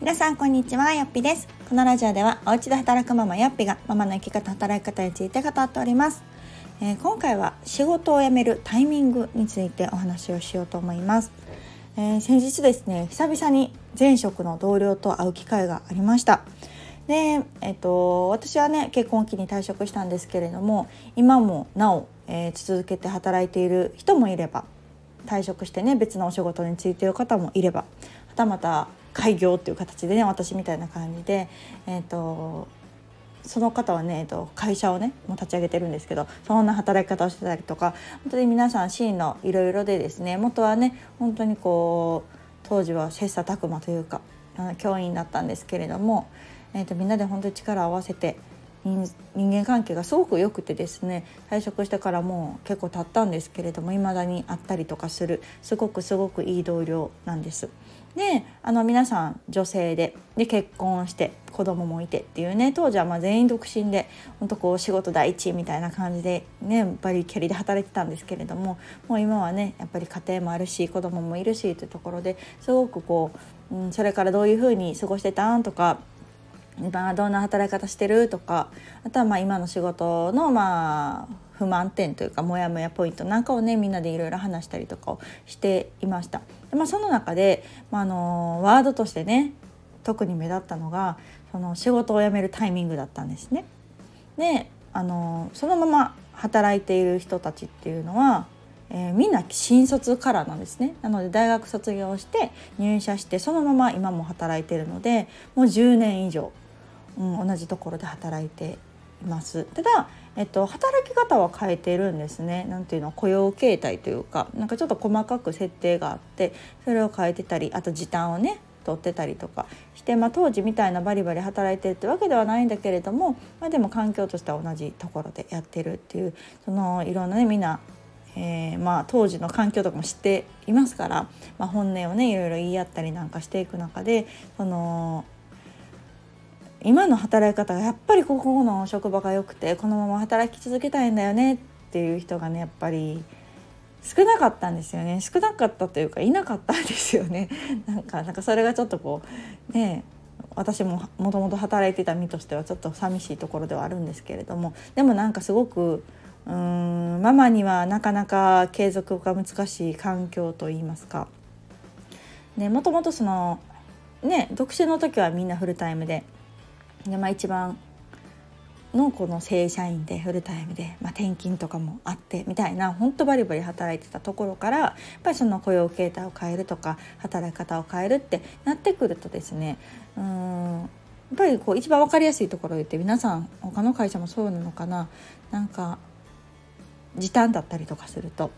皆さんこんにちはよっぴです。このラジオではお家で働くママよっぴがママの生き方働き方について語っております、えー、今回は仕事を辞めるタイミングについてお話をしようと思います、えー、先日ですね久々に前職の同僚と会う機会がありました。で、えっと、私はね結婚期に退職したんですけれども今もなお、えー、続けて働いている人もいれば退職してね別のお仕事に就いている方もいればはたまた開業っていう形でね私みたいな感じで、えーと、その方はね、えーと、会社をねもう立ち上げてるんですけどそんな働き方をしてたりとか本当に皆さんシーンのいろいろでですね元はね本当にこう当時は切磋琢磨というか教員だったんですけれども、えーとみんなで本当に力を合わせて人間関係がすごく良くてですね退職してからもう結構経ったんですけれども未だに会ったりとかするすごくすごくいい同僚なんです。であの皆さん女性でで結婚して子供もいてっていうね当時はま全員独身で本当こう仕事第一みたいな感じでねバリキャリで働いてたんですけれどももう今はねやっぱり家庭もあるし子供もいるしというところですごくこう、うん、それからどういうふうに過ごしてたんとか今どんな働き方してる？とかあとはまあ今の仕事のまあ不満点というかモヤモヤポイントなんかをねみんなでいろいろ話したりとかをしていました。でまあ、その中で、まあ、あのワードとしてね特に目立ったのがその仕事を辞めるタイミングだったんですね。であのそのまま働いている人たちっていうのはえー、みんな新卒からなんですね。なので大学卒業して入社してそのまま今も働いてるのでもう10年以上うん、同じところで働いています。ただ、えっと、働き方は変えてるんですね。なんていうの雇用形態というかなんかちょっと細かく設定があってそれを変えてたりあと時短をね取ってたりとかして、まあ、当時みたいなバリバリ働いてるってわけではないんだけれども、まあ、でも環境としては同じところでやってるっていうそのいろんなねみんなえー、まあ、当時の環境とかも知っていますから、まあ、本音をねいろいろ言い合ったりなんかしていく中でその今の働き方がやっぱりここの職場が良くてこのまま働き続けたいんだよねっていう人がねやっぱり少なかったんですよね。少なかったというかいなかったんですよね。なんかなんかそれがちょっとこうね私ももともと働いてた身としてはちょっと寂しいところではあるんですけれどもでもなんかすごくうーんママにはなかなか継続が難しい環境といいますか。ね、もともとそのね独身の時はみんなフルタイムでで、まあ、一番のこの正社員でフルタイムで、まあ、転勤とかもあってみたいな本当バリバリ働いてたところからやっぱりその雇用形態を変えるとか働き方を変えるってなってくるとですねうんやっぱりこう一番分かりやすいところを言って皆さん他の会社もそうなのかななんか時短だったりとかすると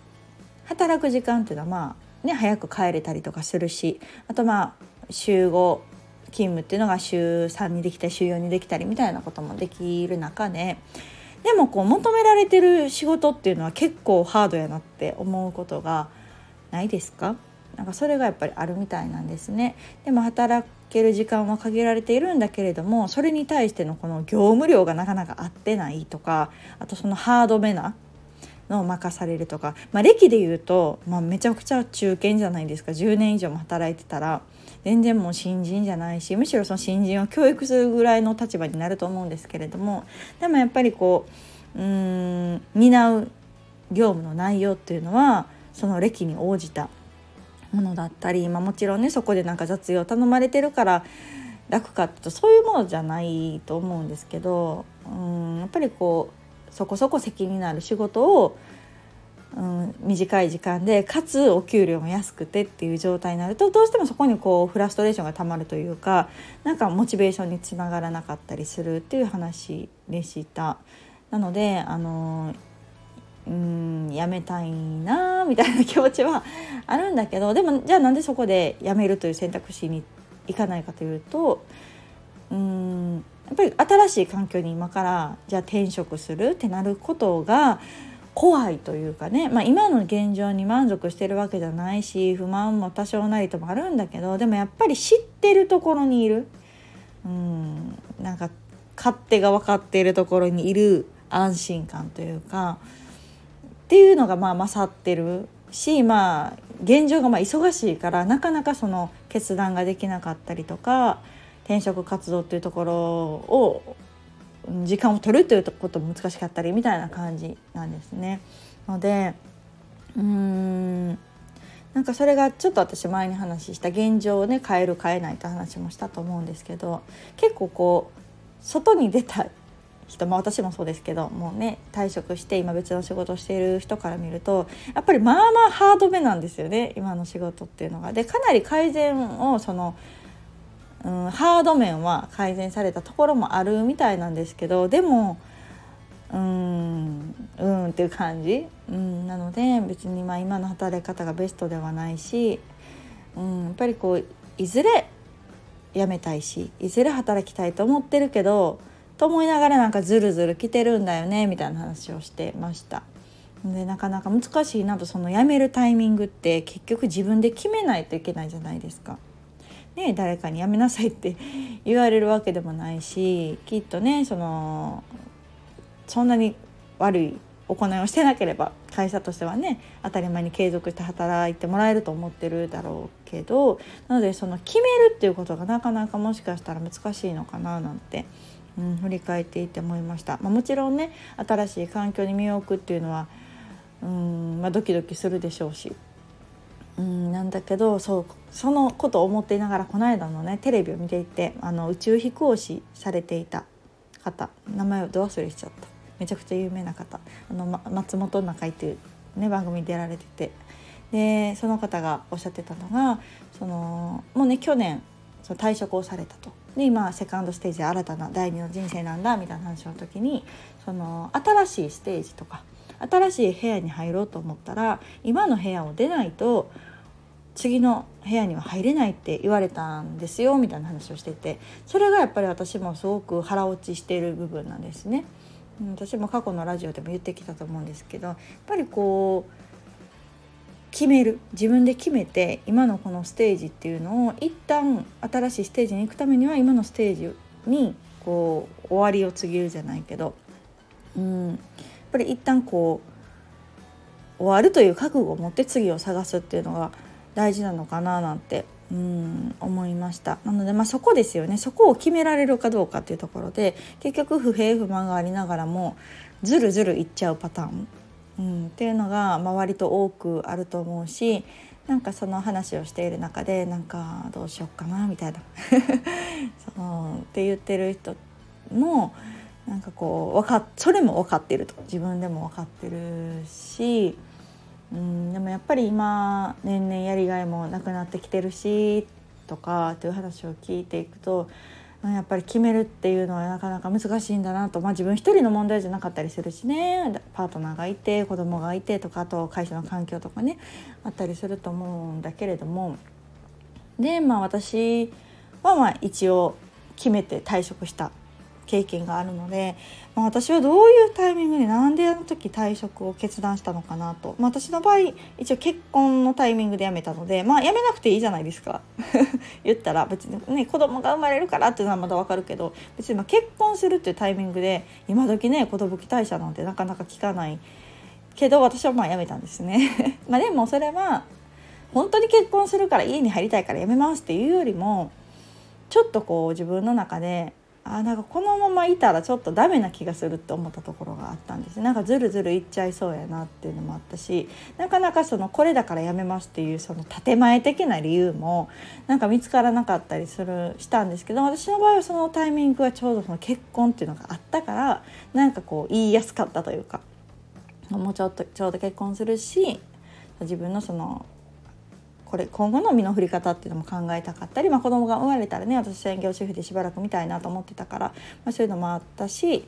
働く時間っていうのはまあね早く帰れたりとかするしあとまあ週5勤務っていうのが週3にできたり週4にできたりみたいなこともできる中ででもこう求められてる仕事っていうのは結構ハードやなって思うことがないですか？なんかそれがやっぱりあるみたいなんですね。でも働ける時間は限られているんだけれどもそれに対してのこの業務量がなかなか合ってないとかあとそのハードめなの任されるとか、まあ、歴で言うと、まあ、めちゃくちゃ中堅じゃないですか。10年以上も働いてたら。全然もう新人じゃないしむしろその新人を教育するぐらいの立場になると思うんですけれども。でもやっぱりこううん担う業務の内容っていうのはその歴に応じたものだったり、まあ、もちろんねそこでなんか雑用頼まれてるから楽かってとそういうものじゃないと思うんですけどうんやっぱりこうそこそこ責任のある仕事をうん、短い時間でかつお給料も安くてっていう状態になるとどうしてもそこにこうフラストレーションがたまるというかなんかモチベーションにつながらなかったりするっていう話でした。なのであのうんやめたいなみたいな気持ちは あるんだけどでもじゃあなんでそこで辞めるという選択肢にいかないかというとうんやっぱり新しい環境に今からじゃあ転職するってなることが怖いというかね、まあ、今の現状に満足してるわけじゃないし不満も多少なりともあるんだけどでもやっぱり知ってるところにいる。うんなんか勝手が分かっているところにいる安心感というか。っていうのがまあ勝ってるしまあ現状がまあ忙しいからなかなかその決断ができなかったりとか転職活動っていうところを時間を取るということも難しかったりみたいな感じなんですね。のでうーんなんかそれがちょっと私前に話した現状をね変える変えないって話もしたと思うんですけど結構こう外に出た人、まあ、私もそうですけどもうね退職して今別の仕事をしている人から見るとやっぱりまあまあハードめなんですよね今の仕事っていうのが。でかなり改善をそのうん、ハード面は改善されたところもあるみたいなんですけどでもうんうんっていう感じ、うん、なので別にま今の働き方がベストではないし、うん、やっぱりこういずれ辞めたいしいずれ働きたいと思ってるけどと思いながらなんかずるずる来てるんだよねみたいな話をしてました。でなかなか難しいなとその辞めるタイミングって結局自分で決めないといけないじゃないですか。ね、誰かにやめなさいって 言われるわけでもないしきっとねそのそんなに悪い行いをしてなければ会社としてはね当たり前に継続して働いてもらえると思ってるだろうけどなのでその決めるっていうことがなかなかもしかしたら難しいのかななんて、うん、振り返っていて思いました。まあ、もちろんね新しい環境に身を置くっていうのはうん、まあ、ドキドキするでしょうしうんなんだけどそうそのことを思っていながらこの間のねテレビを見ていてあの宇宙飛行士されていた方名前をど忘れしちゃった。めちゃくちゃ有名な方。あの、ま、松本中井っていう、ね、番組に出られてて。でその方がおっしゃってたのがそのもうね去年その退職をされたと。で今セカンドステージ新たな第二の人生なんだみたいな話の時にその新しいステージとか新しい部屋に入ろうと思ったら今の部屋を出ないと次の部屋には入れないって言われたんですよみたいな話をしててそれがやっぱり私もすごく腹落ちしている部分なんですね。私も過去のラジオでも言ってきたと思うんですけどやっぱりこう決める自分で決めて今のこのステージっていうのを一旦新しいステージに行くためには今のステージにこう終わりを告げるじゃないけどうんぱり一旦こう終わるという覚悟を持って次を探すっていうのが大事なのかななんてうん思いました。なのでまあそこですよね。そこを決められるかどうかっていうところで結局不平不満がありながらもずるずるいっちゃうパターン、うん、っていうのが周りと多くあると思うしなんかその話をしている中でなんかどうしよっかなみたいな。そうって言ってる人もなんかこう分かそれも分かってると。自分でも分かってるし、うん、でもやっぱり今年々やりがいもなくなってきてるしとかっていう話を聞いていくとやっぱり決めるっていうのはなかなか難しいんだなと、まあ、自分一人の問題じゃなかったりするしね。パートナーがいて子供がいてとかあと会社の環境とかねあったりすると思うんだけれども。でまあ私はまあ一応決めて退職した。経験があるので、まあ、私はどういうタイミングでなんであの時退職を決断したのかなと、まあ、私の場合一応結婚のタイミングで辞めたのでまあ辞めなくていいじゃないですか。言ったら別にね子供が生まれるからっていうのはまだ分かるけど別にま結婚するっていうタイミングで今時ね子供期待者なんてなかなか聞かないけど私はまあ辞めたんですね。まあでもそれは本当に結婚するから家に入りたいから辞めますっていうよりもちょっとこう自分の中であなんかこのままいたらちょっとダメな気がするって思ったところがあったんです。なんかずるずるいっちゃいそうやなっていうのもあったしなかなかそのこれだからやめますっていうその建前的な理由もなんか見つからなかったりするしたんですけど私の場合はそのタイミングがちょうどその結婚っていうのがあったからなんかこう言いやすかったというかもうちょっとちょうど結婚するし自分のそのこれ今後の身の振り方っていうのも考えたかったり、まあ、子供が生まれたらね私専業主婦でしばらく見たいなと思ってたから、まあ、そういうのもあったし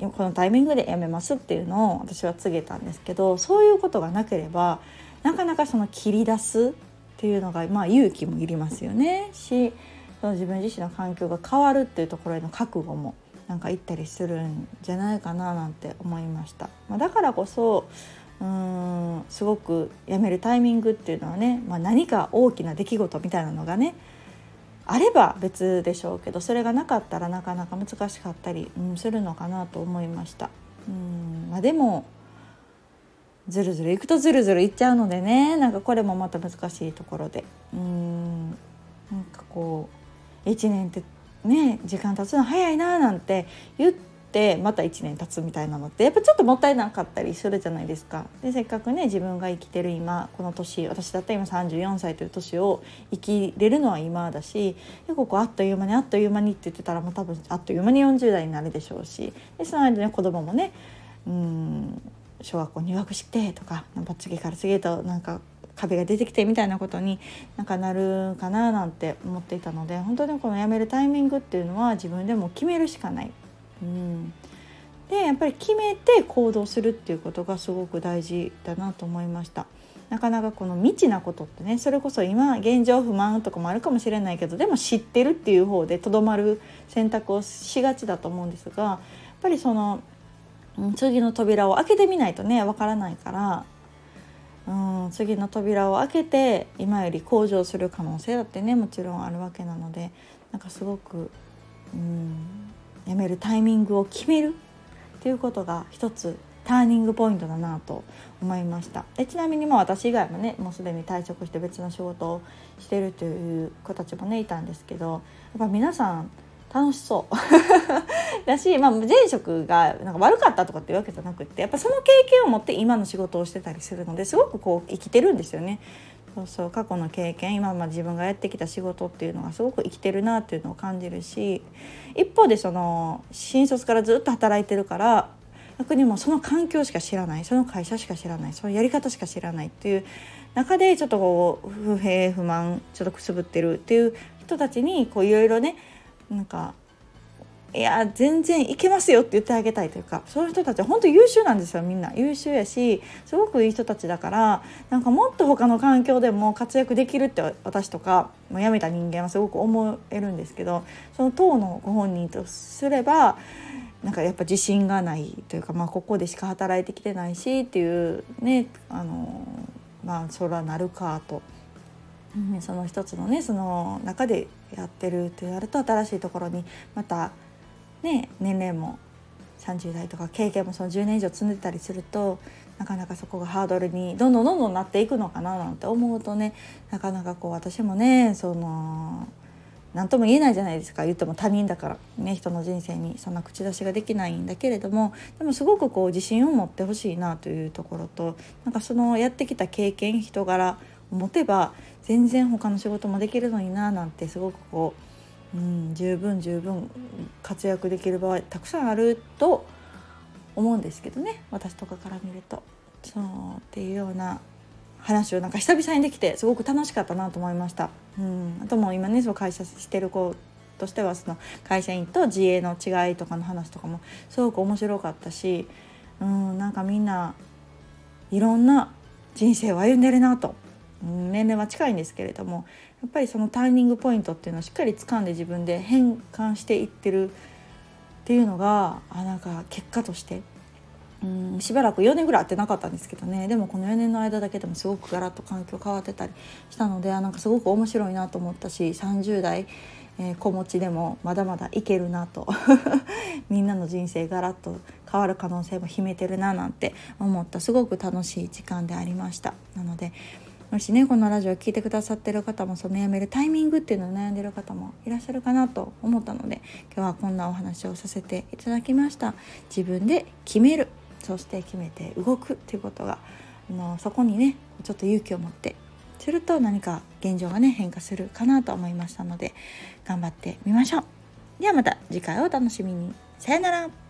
このタイミングで辞めますっていうのを私は告げたんですけどそういうことがなければなかなかその切り出すっていうのが、まあ、勇気もいりますよねしその自分自身の環境が変わるっていうところへの覚悟もなんかいったりするんじゃないかななんて思いました。まあ、だからこそうんすごく辞めるタイミングっていうのはね、まあ、何か大きな出来事みたいなのがねあれば別でしょうけどそれがなかったらなかなか難しかったり、うん、するのかなと思いました。うんまあ、でもずるずるいくとずるずるいっちゃうのでねなんかこれもまた難しいところでうんなんかこう1年ってね時間経つの早いななんて言ってまた1年経つみたいなのってやっぱちょっともったいなかったりするじゃないですか。でせっかくね自分が生きてる今この年私だったら今34歳という年を生きれるのは今だしでここあっという間にあっという間にって言ってたらもう多分あっという間に40代になるでしょうしでその間ね子供もねうん小学校入学してとか次から次へとなんか壁が出てきてみたいなことになんかなるかななんて思っていたので本当にこの辞めるタイミングっていうのは自分でも決めるしかない。うん、でやっぱり決めて行動するっていうことがすごく大事だなと思いました。なかなかこの未知なことってねそれこそ今現状不満とかもあるかもしれないけどでも知ってるっていう方でとどまる選択をしがちだと思うんですがやっぱりその次の扉を開けてみないとねわからないからうん次の扉を開けて今より向上する可能性だってねもちろんあるわけなのでなんかすごくうんやめるタイミングを決めるっていうことが一つターニングポイントだなと思いましたでちなみにも私以外もねもうすでに退職して別の仕事をしてるという子たちもねいたんですけどやっぱ皆さん楽しそうだし、まあ、前職がなんか悪かったとかっていうわけじゃなくってやっぱその経験を持って今の仕事をしてたりするのですごくこう生きてるんですよね。そうそう過去の経験今まで自分がやってきた仕事っていうのがすごく生きてるなっていうのを感じるし一方でその新卒からずっと働いてるから逆にもその環境しか知らないその会社しか知らないそのやり方しか知らないっていう中でちょっとこう不平不満ちょっとくすぶってるっていう人たちにいろいろねなんかいや全然いけますよって言ってあげたいというかそういう人たちは本当優秀なんですよみんな優秀やしすごくいい人たちだからなんかもっと他の環境でも活躍できるって私とかもう辞めた人間はすごく思えるんですけどその当のご本人とすればなんかやっぱ自信がないというか、まあ、ここでしか働いてきてないしっていうねあのまあそらなるかと。その一つのねその中でやってるってやると新しいところにまたね年齢も30代とか経験もその10年以上積んでたりするとなかなかそこがハードルにどんどんどんどんなっていくのかななんて思うとねなかなかこう私もねその何とも言えないじゃないですか。言っても他人だからね人の人生にそんな口出しができないんだけれどもでもすごくこう自信を持ってほしいなというところとなんかそのやってきた経験人柄を持てば全然他の仕事もできるのにななんてすごくこう、うん、十分十分活躍できる場合たくさんあると思うんですけどね私とかから見ると。そうっていうような話をなんか久々にできてすごく楽しかったなと思いました。うん、あともう今ねその会社してる子としてはその会社員と自営の違いとかの話とかもすごく面白かったし、うん、なんかみんないろんな人生を歩んでるなとうん年齢は近いんですけれどもやっぱりそのターニングポイントっていうのをしっかり掴んで自分で変換していってるっていうのがあなんか結果として。うんしばらく4年ぐらい会ってなかったんですけどね。でもこの4年の間だけでもすごくガラッと環境変わってたりしたのでなんかすごく面白いなと思ったし30代、えー、子持ちでもまだまだいけるなと。みんなの人生ガラッと変わる可能性も秘めてるななんて思った。すごく楽しい時間でありました。なのでもしねこのラジオを聴いてくださってる方もその辞めるタイミングっていうのを悩んでる方もいらっしゃるかなと思ったので今日はこんなお話をさせていただきました。自分で決めるそして決めて動くっていうことがあのそこにねちょっと勇気を持ってすると何か現状がね変化するかなと思いましたので頑張ってみましょう。ではまた次回をお楽しみに。さよなら。